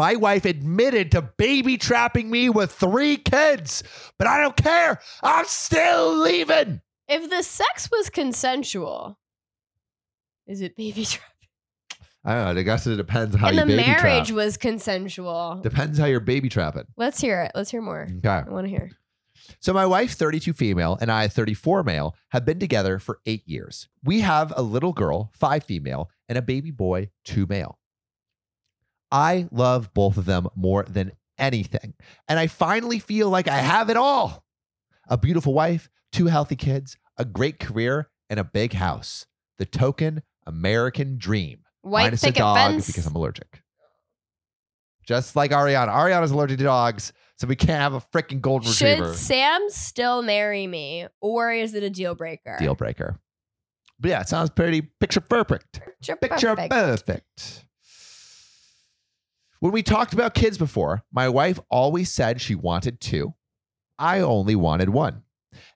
My wife admitted to baby trapping me with three kids, but I don't care. I'm still leaving. If the sex was consensual, is it baby trapping? I don't know. I guess it depends how and you the baby marriage trap. was consensual. Depends how you're baby trapping. Let's hear it. Let's hear more. Okay. I want to hear. So my wife, 32 female, and I, 34 male, have been together for eight years. We have a little girl, five female, and a baby boy, two male. I love both of them more than anything. And I finally feel like I have it all a beautiful wife, two healthy kids, a great career, and a big house. The token American dream. White minus a picket dog fence. because I'm allergic. Just like Ariana. Ariana's allergic to dogs, so we can't have a freaking golden retriever. Should Sam still marry me, or is it a deal breaker? deal breaker. But yeah, it sounds pretty picture perfect. Picture Picture perfect. perfect. When we talked about kids before, my wife always said she wanted two. I only wanted one.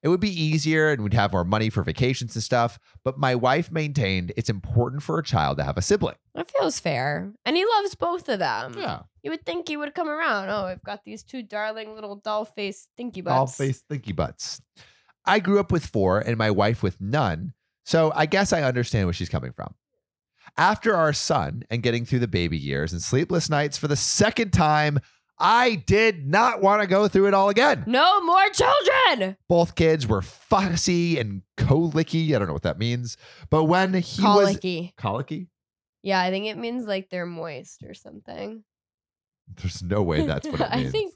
It would be easier and we'd have more money for vacations and stuff, but my wife maintained it's important for a child to have a sibling. That feels fair. And he loves both of them. Yeah. You would think he would come around. Oh, I've got these two darling little doll face stinky butts. All face thinky butts. I grew up with four and my wife with none, so I guess I understand where she's coming from. After our son and getting through the baby years and sleepless nights for the second time, I did not want to go through it all again. No more children. Both kids were fussy and colicky. I don't know what that means, but when he was Colicky. colicky, Yeah, I think it means like they're moist or something. there's no way that's what it means. I think.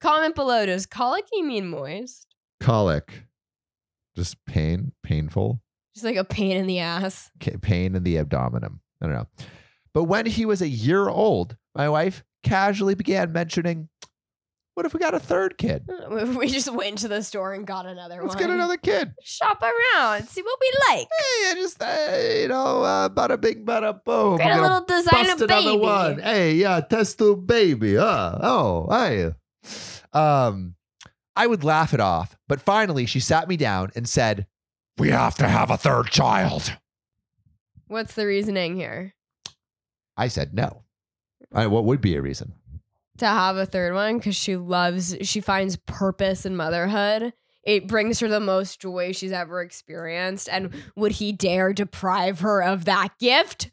Comment below. Does colicky mean moist? colic, just pain, painful. Just like a pain in the ass. ca- pain in the abdomen. I don't know. But when he was a year old, my wife casually began mentioning, What if we got a third kid? We just went to the store and got another one. Let's one. get another kid. Shop around, see what we like. Hey, I just, uh, you know, uh, bada bing, bada boom. Get a little designer bust another baby. one. Hey, yeah, test tube baby. Uh, oh, hey. Um, I would laugh it off, but finally she sat me down and said, We have to have a third child. What's the reasoning here? I said no. I, what would be a reason? To have a third one because she loves, she finds purpose in motherhood. It brings her the most joy she's ever experienced. And would he dare deprive her of that gift?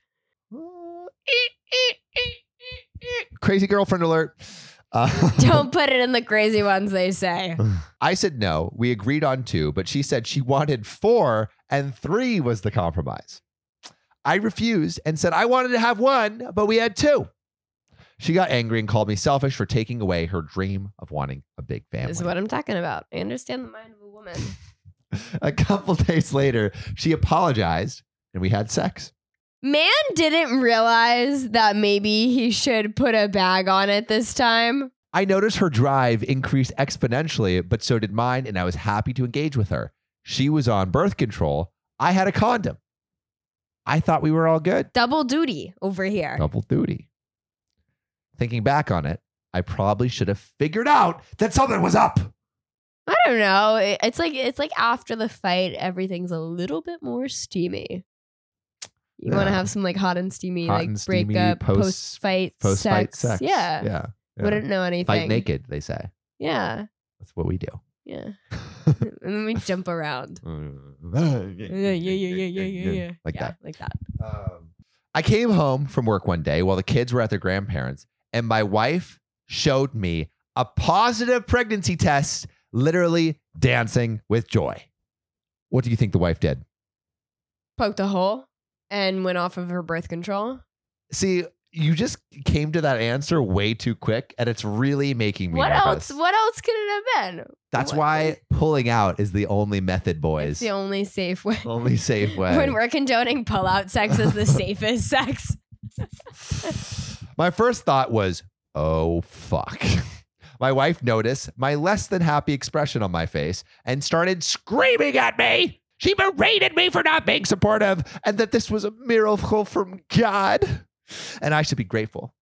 Crazy girlfriend alert. Uh, Don't put it in the crazy ones they say. I said no. We agreed on two, but she said she wanted four and three was the compromise. I refused and said I wanted to have one, but we had two. She got angry and called me selfish for taking away her dream of wanting a big family. This is what I'm talking about. I understand the mind of a woman. a couple days later, she apologized and we had sex. Man didn't realize that maybe he should put a bag on it this time. I noticed her drive increased exponentially, but so did mine, and I was happy to engage with her. She was on birth control. I had a condom. I thought we were all good. Double duty over here. Double duty. Thinking back on it, I probably should have figured out that something was up. I don't know. It's like it's like after the fight, everything's a little bit more steamy. You want to have some like hot and steamy, Hot like and steamy breakup, post- fight, Post fight sex. Yeah. Yeah. yeah. Wouldn't know anything. Fight naked, they say. Yeah. That's what we do. Yeah. and then we jump around. Yeah, yeah, yeah, yeah, yeah, yeah, yeah. Like yeah, that. Like that. Um, I came home from work one day while the kids were at their grandparents, and my wife showed me a positive pregnancy test, literally dancing with joy. What do you think the wife did? Poked a hole and went off of her birth control. See, you just came to that answer way too quick, and it's really making me What nervous. else? What else could it have been? That's What- why pulling out is the only method, It's boys. the only safe way. only safe way. When we're condoning pull-out sex as the safest sex. My first thought was, oh, fuck. My wife noticed my less than happy expression on my face and started screaming at me. She berated me for not being supportive and that this was a miracle from God and I should be grateful.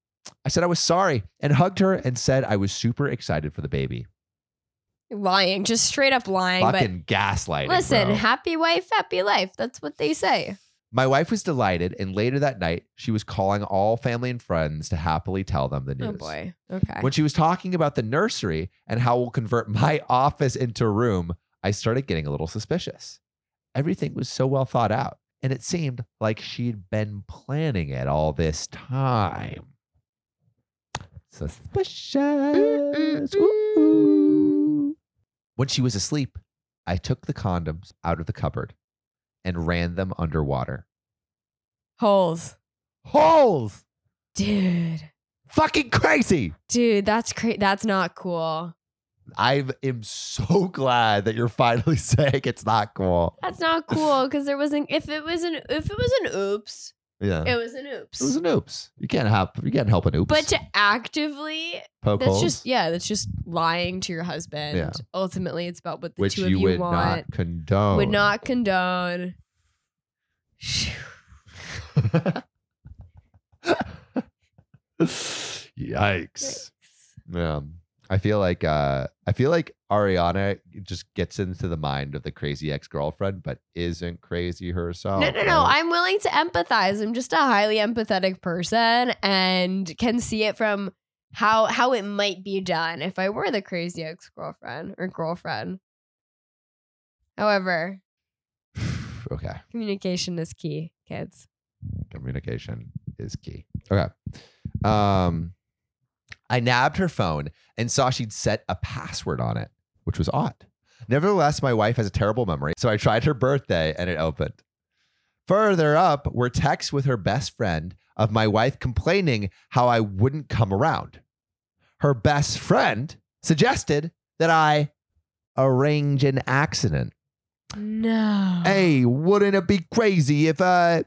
I said I was sorry and hugged her and said I was super excited for the baby. lying, just straight up lying. Fucking gaslighting. but listen, bro. happy wife, happy life. That's what they say. My wife was delighted, and later that night, she was calling all family and friends to happily tell them the oh, news. Oh boy. Okay. When she was talking about the nursery and how we'll convert my office into a room, I started getting a little suspicious. Everything was so well thought out, and it seemed like she'd been planning it all this time. Suspicious. When she was asleep, I took the condoms out of the cupboard and ran them underwater. Holes. Holes! Dude. Fucking crazy! Dude, that's crazy. That's not cool. I am so glad that you're finally saying it's not cool. That's not cool because there wasn't if it was an if it was an oops, Yeah. it was an oops. It was an oops. You can't help you can't help an oops. but to actively poke that's holes, just yeah, that's just lying to your husband. Yeah. Ultimately it's about what the which two of you you would want. not condone. would not condone. Phew. Yikes. Yeah. I feel like uh I feel like Ariana just gets into the mind of the crazy ex-girlfriend, but isn't crazy herself. No, no, no. right? I'm willing to empathize. I'm just a highly empathetic person and can see it from how how it might be done if I were the crazy ex-girlfriend or girlfriend. However, okay. communication is key, kids. communication is key. Okay. Um I nabbed her phone and saw she'd set a password on it, which was odd. Nevertheless, my wife has a terrible memory, so I tried her birthday and it opened. Further up were texts with her best friend of my wife complaining how I wouldn't come around. Her best friend suggested that I arrange an accident. No. Hey, wouldn't it be crazy if uh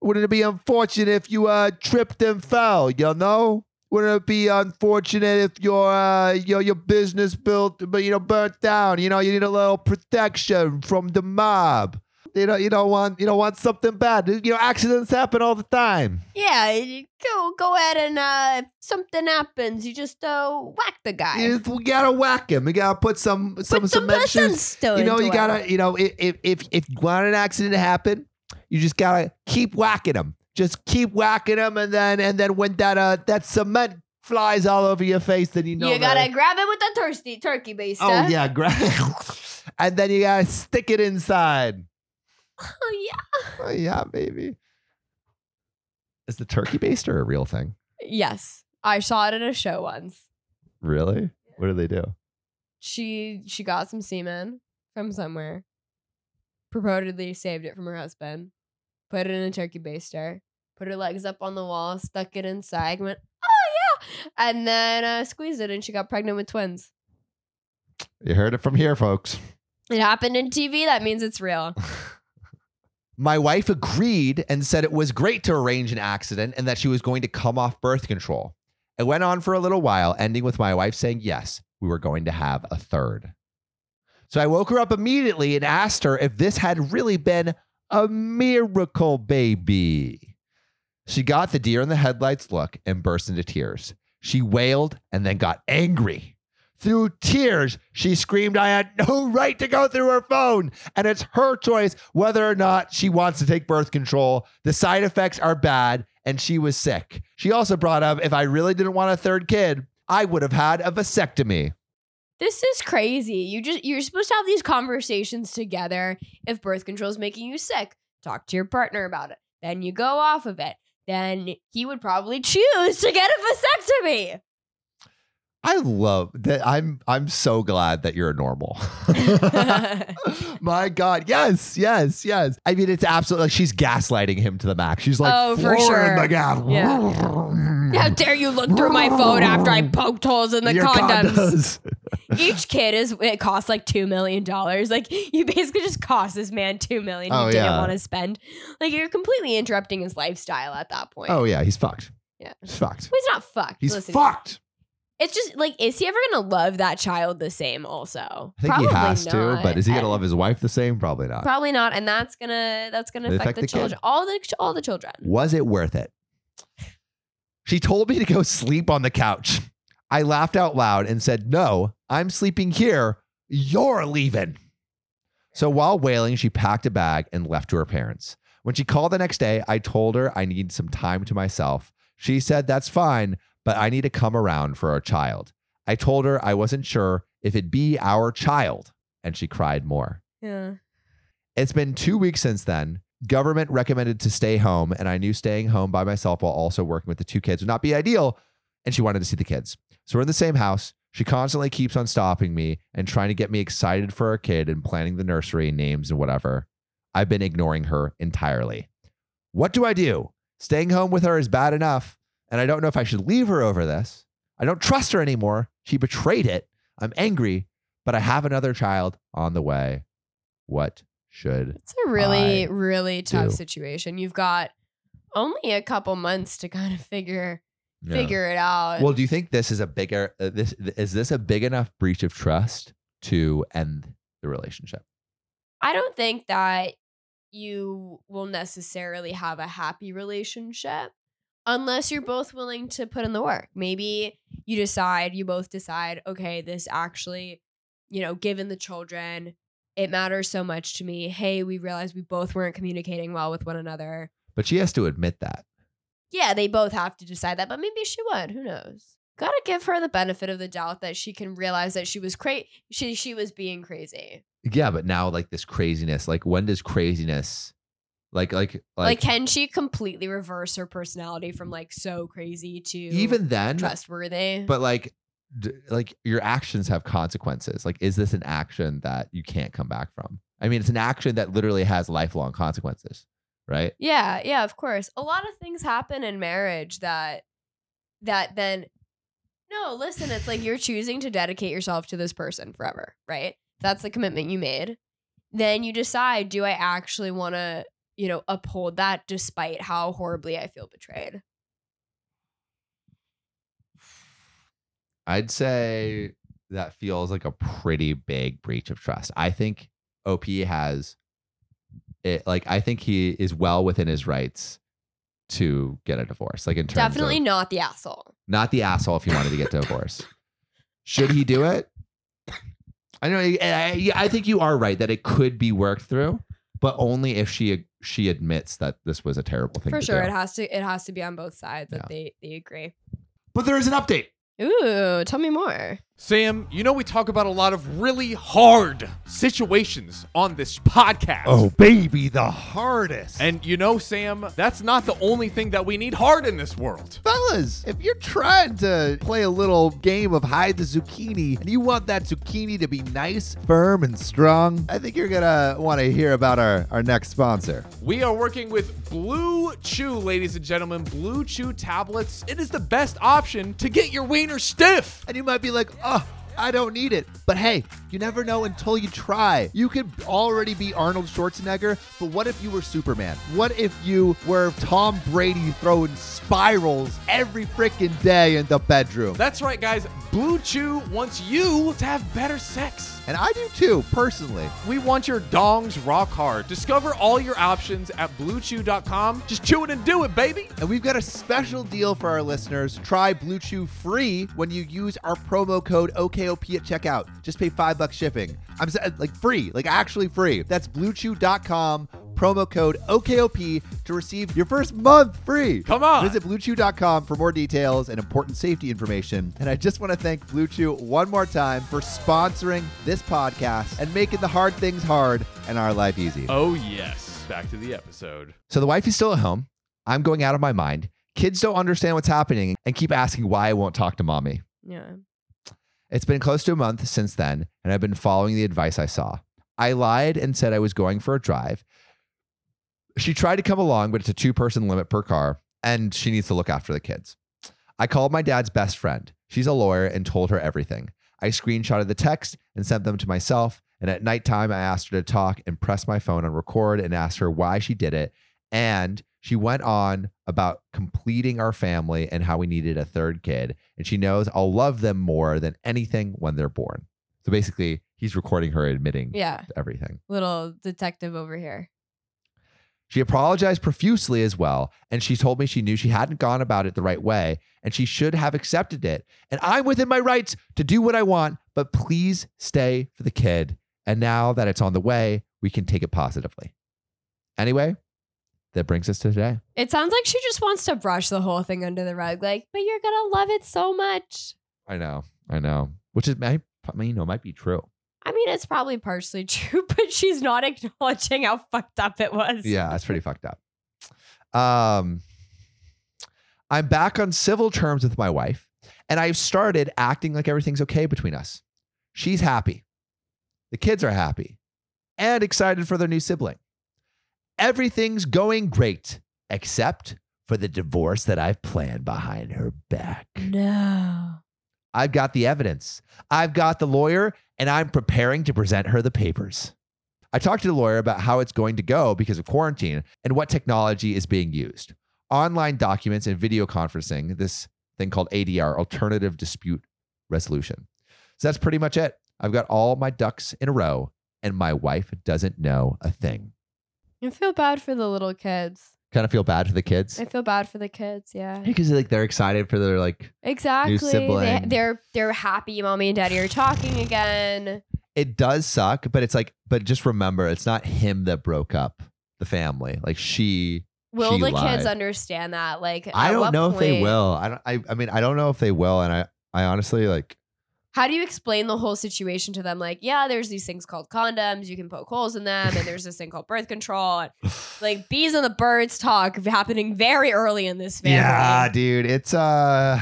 wouldn't it be unfortunate if you uh tripped and fell, you know? Wouldn't it be unfortunate if your uh your your business built but you know burnt down? You know, you need a little protection from the mob. You know, you don't want you don't want something bad. You know, accidents happen all the time. Yeah, go go ahead and uh if something happens, you just uh whack the guy. You- we gotta whack him. We gotta put some some Put some shoes. you know, you gotta, you know, if if if, if you want an accident to happen, you just gotta keep whacking them. Just keep whacking them, and then and then when that uh that cement flies all over your face, then you know you gotta grab it with the thirsty turkey baster. Oh yeah, gra- and then you gotta stick it inside. Oh yeah. Oh yeah, baby. Is the turkey baster a real thing? Yes. I saw it in a show once. Really? What do they do? She she got some semen from somewhere. Purportedly saved it from her husband. Put it in a turkey baster. Put her legs up on the wall, stuck it inside, went, oh yeah. And then uh, squeezed it and she got pregnant with twins. You heard it from here, folks. It happened in TV, that means it's real. My wife agreed and said it was great to arrange an accident and that she was going to come off birth control. It went on for a little while, ending with my wife saying yes, we were going to have a third. So I woke her up immediately and asked her if this had really been a miracle baby. She got the deer in the headlights look and burst into tears. She wailed and then got angry. Through tears, she screamed, I had no right to go through her phone. And it's her choice whether or not she wants to take birth control. The side effects are bad, and she was sick. She also brought up if I really didn't want a third kid, I would have had a vasectomy. This is crazy. You just you're supposed to have these conversations together if birth control is making you sick. Talk to your partner about it. Then you go off of it. Then he would probably choose to get a vasectomy. I love that. I'm I'm so glad that you're a normal. My God, yes, yes, yes. I mean, it's absolutely like she's gaslighting him to the max. She's like, Oh, for flooring sure. the gas. How dare you look through my phone after I poked holes in the Your condoms? condoms. Each kid is it costs like two million dollars. Like you basically just cost this man two million oh, he Oh, didn't yeah. want to spend. Like you're completely interrupting his lifestyle at that point. Oh yeah, he's fucked. Yeah. he's fucked. Well, he's not fucked. He's Listen, fucked. It's just like, is he ever gonna love that child the same? Also, I think Probably he has to, not. but is he gonna And- love his wife the same? Probably not. Probably not, and that's gonna that's gonna affect, affect the, the kid. children. All the all the children. Was it worth it? She told me to go sleep on the couch. I laughed out loud and said, No, I'm sleeping here. You're leaving. So while wailing, she packed a bag and left to her parents. When she called the next day, I told her I need some time to myself. She said that's fine, but I need to come around for our child. I told her I wasn't sure if it'd be our child, and she cried more. Yeah. It's been two weeks since then. Government recommended to stay home, and I knew staying home by myself while also working with the two kids would not be ideal. And she wanted to see the kids. So we're in the same house. She constantly keeps on stopping me and trying to get me excited for our kid and planning the nursery names and whatever. I've been ignoring her entirely. What do I do? Staying home with her is bad enough, and I don't know if I should leave her over this. I don't trust her anymore. She betrayed it. I'm angry, but I have another child on the way. What should It's a really, I really tough do. situation. You've got only a couple months to kind of figure Yeah. figure it out. Well, do you think this is a bigger uh, this is this a big enough breach of trust to end the relationship? I don't think that you will necessarily have a happy relationship unless you're both willing to put in the work. Maybe you decide, you both decide, okay, this actually, you know, given the children, it matters so much to me. Hey, we realized we both weren't communicating well with one another. But she has to admit that. Yeah, they both have to decide that, but maybe she would. Who knows? Gotta give her the benefit of the doubt that she can realize that she was cra- she she was being crazy. Yeah, but now like this craziness, like when does craziness like like Like, like, can she completely reverse her personality from like so crazy to even then trustworthy? but like d- like your actions have consequences. Like is this an action that you can't come back from? I mean, it's an action that literally has lifelong consequences, right? yeah, yeah, of course. A lot of things happen in marriage that that then no, listen, it's like you're choosing to dedicate yourself to this person forever, right? That's the commitment you made. Then you decide, do I actually want to, you know, uphold that despite how horribly I feel betrayed? I'd say that feels like a pretty big breach of trust. I think OP has it like I think he is well within his rights to get a divorce. Like in terms Definitely of not the asshole. not the asshole if he wanted to get divorced. Should he do it? I know. I, I, I think you are right that it could be worked through, but only if she she admits that this was a terrible thing For sure, do. it has to it has to be on both sides that they they agree. But there is an update. Ooh, tell me more. Sam, you know we talk about a lot of really hard situations on this podcast. Oh, baby, the hardest. And you know, Sam, that's not the only thing that we need hard in this world. fellas, if you're trying to play a little game of hide the zucchini and you want that zucchini to be nice, firm, and strong, I think you're gonna want to hear about our, our next sponsor. We are working with Blue Chew, ladies and gentlemen. Blue Chew tablets. It is the best option to get your wiener stiff. And you might be like, oh, Ah! I don't need it. But hey, you never know until you try. You could already be Arnold Schwarzenegger, but what if you were Superman? What if you were Tom Brady throwing spirals every freaking day in the bedroom? That's right, guys. Blue Chew wants you to have better sex. And I do too, personally. We want your dongs rock hard. Discover all your options at bluechew.com. Just chew it and do it, baby. And we've got a special deal for our listeners. Try Blue Chew free when you use our promo code OKOP at checkout. Just pay five bucks shipping. I'm like free, like actually free. That's bluechew.com, promo code OKOP to receive your first month free. Come on. Visit bluechew.com for more details and important safety information. And I just want to thank Blue Chew one more time for sponsoring this podcast and making the hard things hard and our life easy. Oh, yes. Back to the episode. So the wife is still at home. I'm going out of my mind. Kids don't understand what's happening and keep asking why I won't talk to mommy. Yeah. It's been close to a month since then, and I've been following the advice I saw. I lied and said I was going for a drive. She tried to come along, but it's a two person limit per car, and she needs to look after the kids. I called my dad's best friend. She's a lawyer and told her everything. I screenshotted the text and sent them to myself. And at nighttime, I asked her to talk and pressed my phone on record and asked her why she did it. And she went on about completing our family and how we needed a third kid. And she knows I'll love them more than anything when they're born. So basically, he's recording her admitting Yeah. everything. Little detective over here. She apologized profusely as well, and she told me she knew she hadn't gone about it the right way and she should have accepted it. And I'm within my rights to do what I want, but please stay for the kid. And now that it's on the way, we can take it positively. Anyway, that brings us to today. It sounds like she just wants to brush the whole thing under the rug. Like, but you're gonna love it so much. I know, I know, which is, I mean, you know, might be true. I mean, it's probably partially true, but she's not acknowledging how fucked up it was. Yeah, it's pretty fucked up. Um, I'm back on civil terms with my wife, and I've started acting like everything's okay between us. She's happy. The kids are happy and excited for their new sibling. Everything's going great, except for the divorce that I've planned behind her back. No. I've got the evidence. I've got the lawyer, and I'm preparing to present her the papers. I talked to the lawyer about how it's going to go because of quarantine and what technology is being used. Online documents and video conferencing, this thing called ADR, Alternative Dispute Resolution. So that's pretty much it. I've got all my ducks in a row, and my wife doesn't know a thing. I feel bad for the little kids. Kind of feel bad for the kids I feel bad for the kids. Yeah. because like they're excited for their like Exactly. They, sibling. they're they're happy mommy and daddy are talking again. it does suck, but it's like, but just remember, it's not him that broke up the family. Like she. Will she the lied. kids understand that? Like, I at don't what know if they point- will. I don't. I, I mean, I don't know if they will, and I, I honestly like. How do you explain the whole situation to them? Like, yeah, there's these things called condoms. You can poke holes in them, and there's this thing called birth control. And, like bees and the birds talk happening very early in this family. Yeah, dude, it's uh,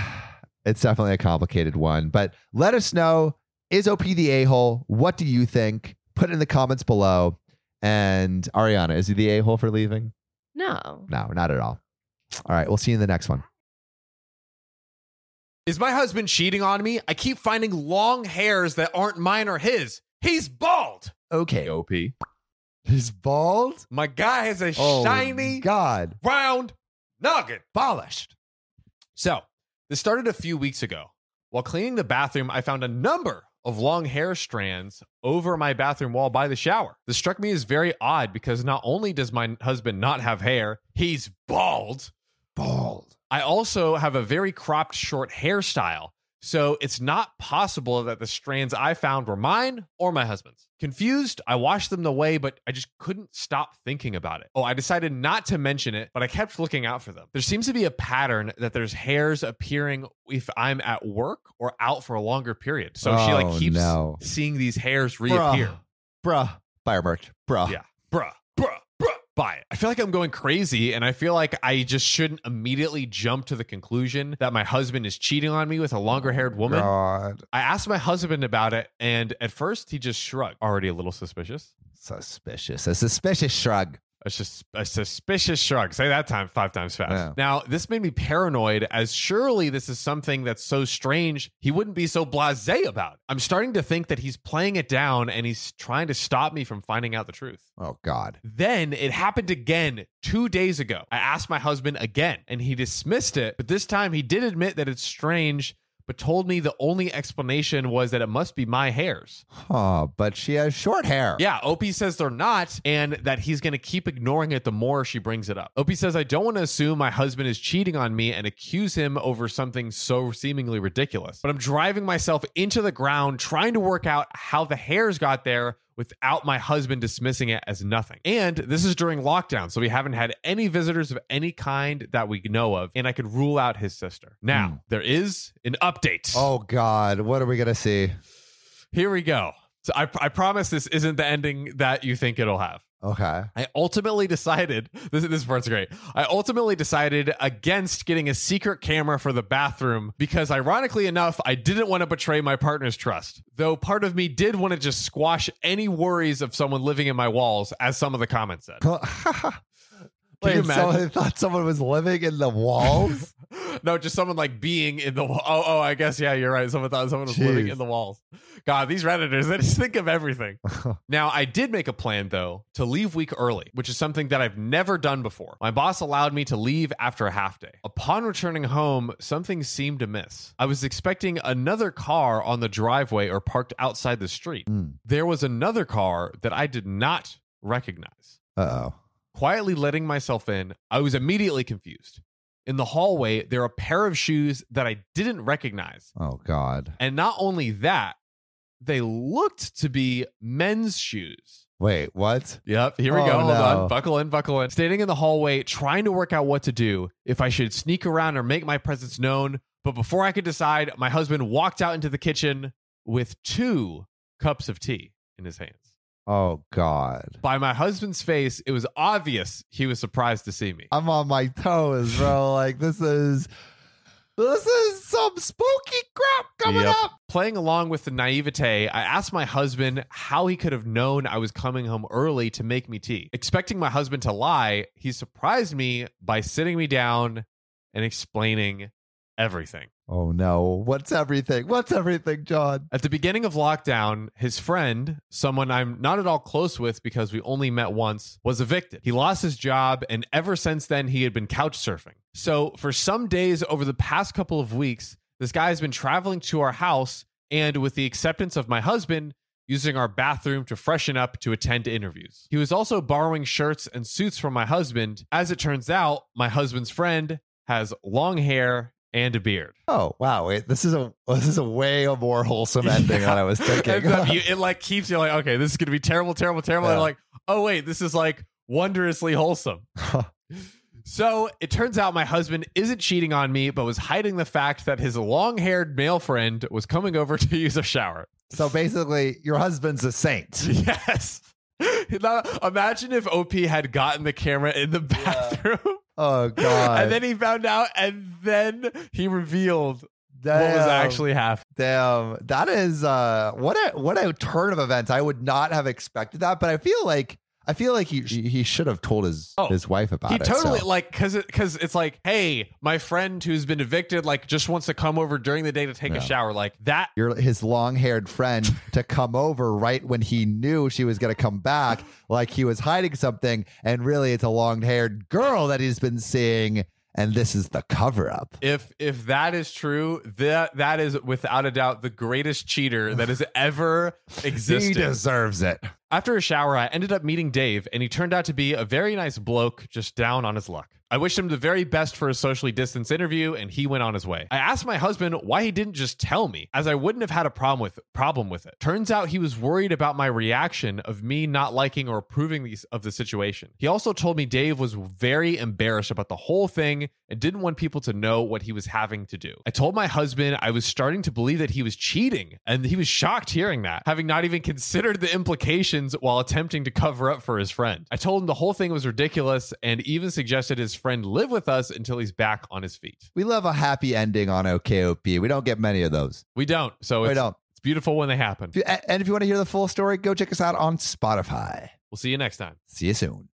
it's definitely a complicated one. But let us know: is OP the a hole? What do you think? Put it in the comments below. And Ariana, is he the a hole for leaving? No. No, not at all. All right, we'll see you in the next one. Is my husband cheating on me? I keep finding long hairs that aren't mine or his. He's bald. Okay, OP. he's bald. My guy has a Oh, shiny, God, round nugget. polished. So, this started a few weeks ago. While cleaning the bathroom, I found a number of long hair strands over my bathroom wall by the shower. This struck me as very odd because not only does my husband not have hair, he's bald. Bald. I also have a very cropped short hairstyle. So it's not possible that the strands I found were mine or my husband's. Confused, I washed them away, but I just couldn't stop thinking about it. Oh, I decided not to mention it, but I kept looking out for them. There seems to be a pattern that there's hairs appearing if I'm at work or out for a longer period. So she Oh, like keeps no. seeing these hairs reappear. Bruh. Buy our merch. Bruh. Yeah. Bruh, bruh, bruh. Buy it. I feel like I'm going crazy and I feel like I just shouldn't immediately jump to the conclusion that my husband is cheating on me with a longer haired oh, woman. God. I asked my husband about it and at first he just shrugged. Already a little suspicious. Suspicious. A suspicious shrug. It's just a suspicious shrug. Say that time five times fast. Yeah. Now, this made me paranoid as surely this is something that's so strange, he wouldn't be so blase about it. I'm starting to think that he's playing it down and he's trying to stop me from finding out the truth. Oh God. Then it happened again two days ago. I asked my husband again and he dismissed it, but this time he did admit that it's strange, but told me the only explanation was that it must be my hairs. Oh, but she has short hair. Yeah, Opie says they're not, and that he's going to keep ignoring it the more she brings it up. Opie says, I don't want to assume my husband is cheating on me and accuse him over something so seemingly ridiculous. But I'm driving myself into the ground trying to work out how the hairs got there without my husband dismissing it as nothing. And this is during lockdown, so we haven't had any visitors of any kind that we know of, and I could rule out his sister. Now, Hmm. there is an update. Oh God. What are we gonna see? Here we go. So I, I promise this isn't the ending that you think it'll have. Okay. I ultimately decided this this part's great. I ultimately decided against getting a secret camera for the bathroom because ironically enough, I didn't want to betray my partner's trust. Though part of me did want to just squash any worries of someone living in my walls, as some of the comments said. Can you Wait, so imagine? I thought someone was living in the walls. no, just someone like being in the wall. Oh, oh, I guess yeah, you're right. Someone thought someone was living in the walls. God, these redditors they just think of everything. Now, I did make a plan though to leave week early, which is something that I've never done before. My boss allowed me to leave after a half day. Upon returning home, something seemed amiss. I was expecting another car on the driveway or parked outside the street. Hmm. There was another car that I did not recognize. Uh oh. Quietly letting myself in, I was immediately confused. In the hallway, there are a pair of shoes that I didn't recognize. Oh God. And not only that, they looked to be men's shoes. Wait, what? Yep, here we Oh, go. Hold no. on. Buckle in, buckle in. Standing in the hallway, trying to work out what to do, if I should sneak around or make my presence known. But before I could decide, my husband walked out into the kitchen with two cups of tea in his hands. Oh God. By my husband's face, it was obvious he was surprised to see me. I'm on my toes, bro. like this is this is some spooky crap coming Yep. up. Playing along with the naivete, I asked my husband how he could have known I was coming home early to make me tea. Expecting my husband to lie, he surprised me by sitting me down and explaining everything. Oh no. What's everything? What's everything, John? At the beginning of lockdown, his friend, someone I'm not at all close with because we only met once, was evicted. He lost his job, and ever since then, he had been couch surfing. So, for some days over the past couple of weeks, this guy has been traveling to our house and, with the acceptance of my husband, using our bathroom to freshen up to attend interviews. He was also borrowing shirts and suits from my husband. As it turns out, my husband's friend has long hair and a beard. Oh wow. Wait, this is a this is a way more wholesome ending than I was thinking. You- it like keeps you like, okay, this is gonna be terrible, terrible, terrible. And like, oh wait, this is like wondrously wholesome. so it turns out my husband isn't cheating on me, but was hiding the fact that his long-haired male friend was coming over to use a shower. so basically, your husband's a saint. Yes. Imagine if OP had gotten the camera in the bathroom. Oh God. And then he found out, and then he revealed Damn. what was actually happening. Damn, that is uh what a what a turn of events. I would not have expected that, but I feel like I feel like he he should have told his Oh, his wife about he it. He totally so. like because it, cause it's like hey my friend who's been evicted like just wants to come over during the day to take Yeah. a shower like that your his long haired friend to come over right when he knew she was going to come back, like he was hiding something, and really it's a long haired girl that he's been seeing, and this is the cover up. if if that is true that that is without a doubt the greatest cheater that has ever existed. He existed deserves it. After a shower i ended up meeting dave and he turned out to be a very nice bloke just down on his luck I wished him the very best for a socially distanced interview, and he went on his way. I asked my husband why he didn't just tell me, as I wouldn't have had a problem with problem with it. Turns out he was worried about my reaction of me not liking or approving these, of the situation. He also told me Dave was very embarrassed about the whole thing and didn't want people to know what he was having to do. I told my husband I was starting to believe that he was cheating, and he was shocked hearing that, having not even considered the implications while attempting to cover up for his friend. I told him the whole thing was ridiculous and even suggested his friend live with us until he's back on his feet. We love a happy ending on OKOP. We don't get many of those. We don't, so We it's, don't. it's beautiful when they happen. And if you want to hear the full story, go check us out on Spotify. We'll see you next time. See you soon.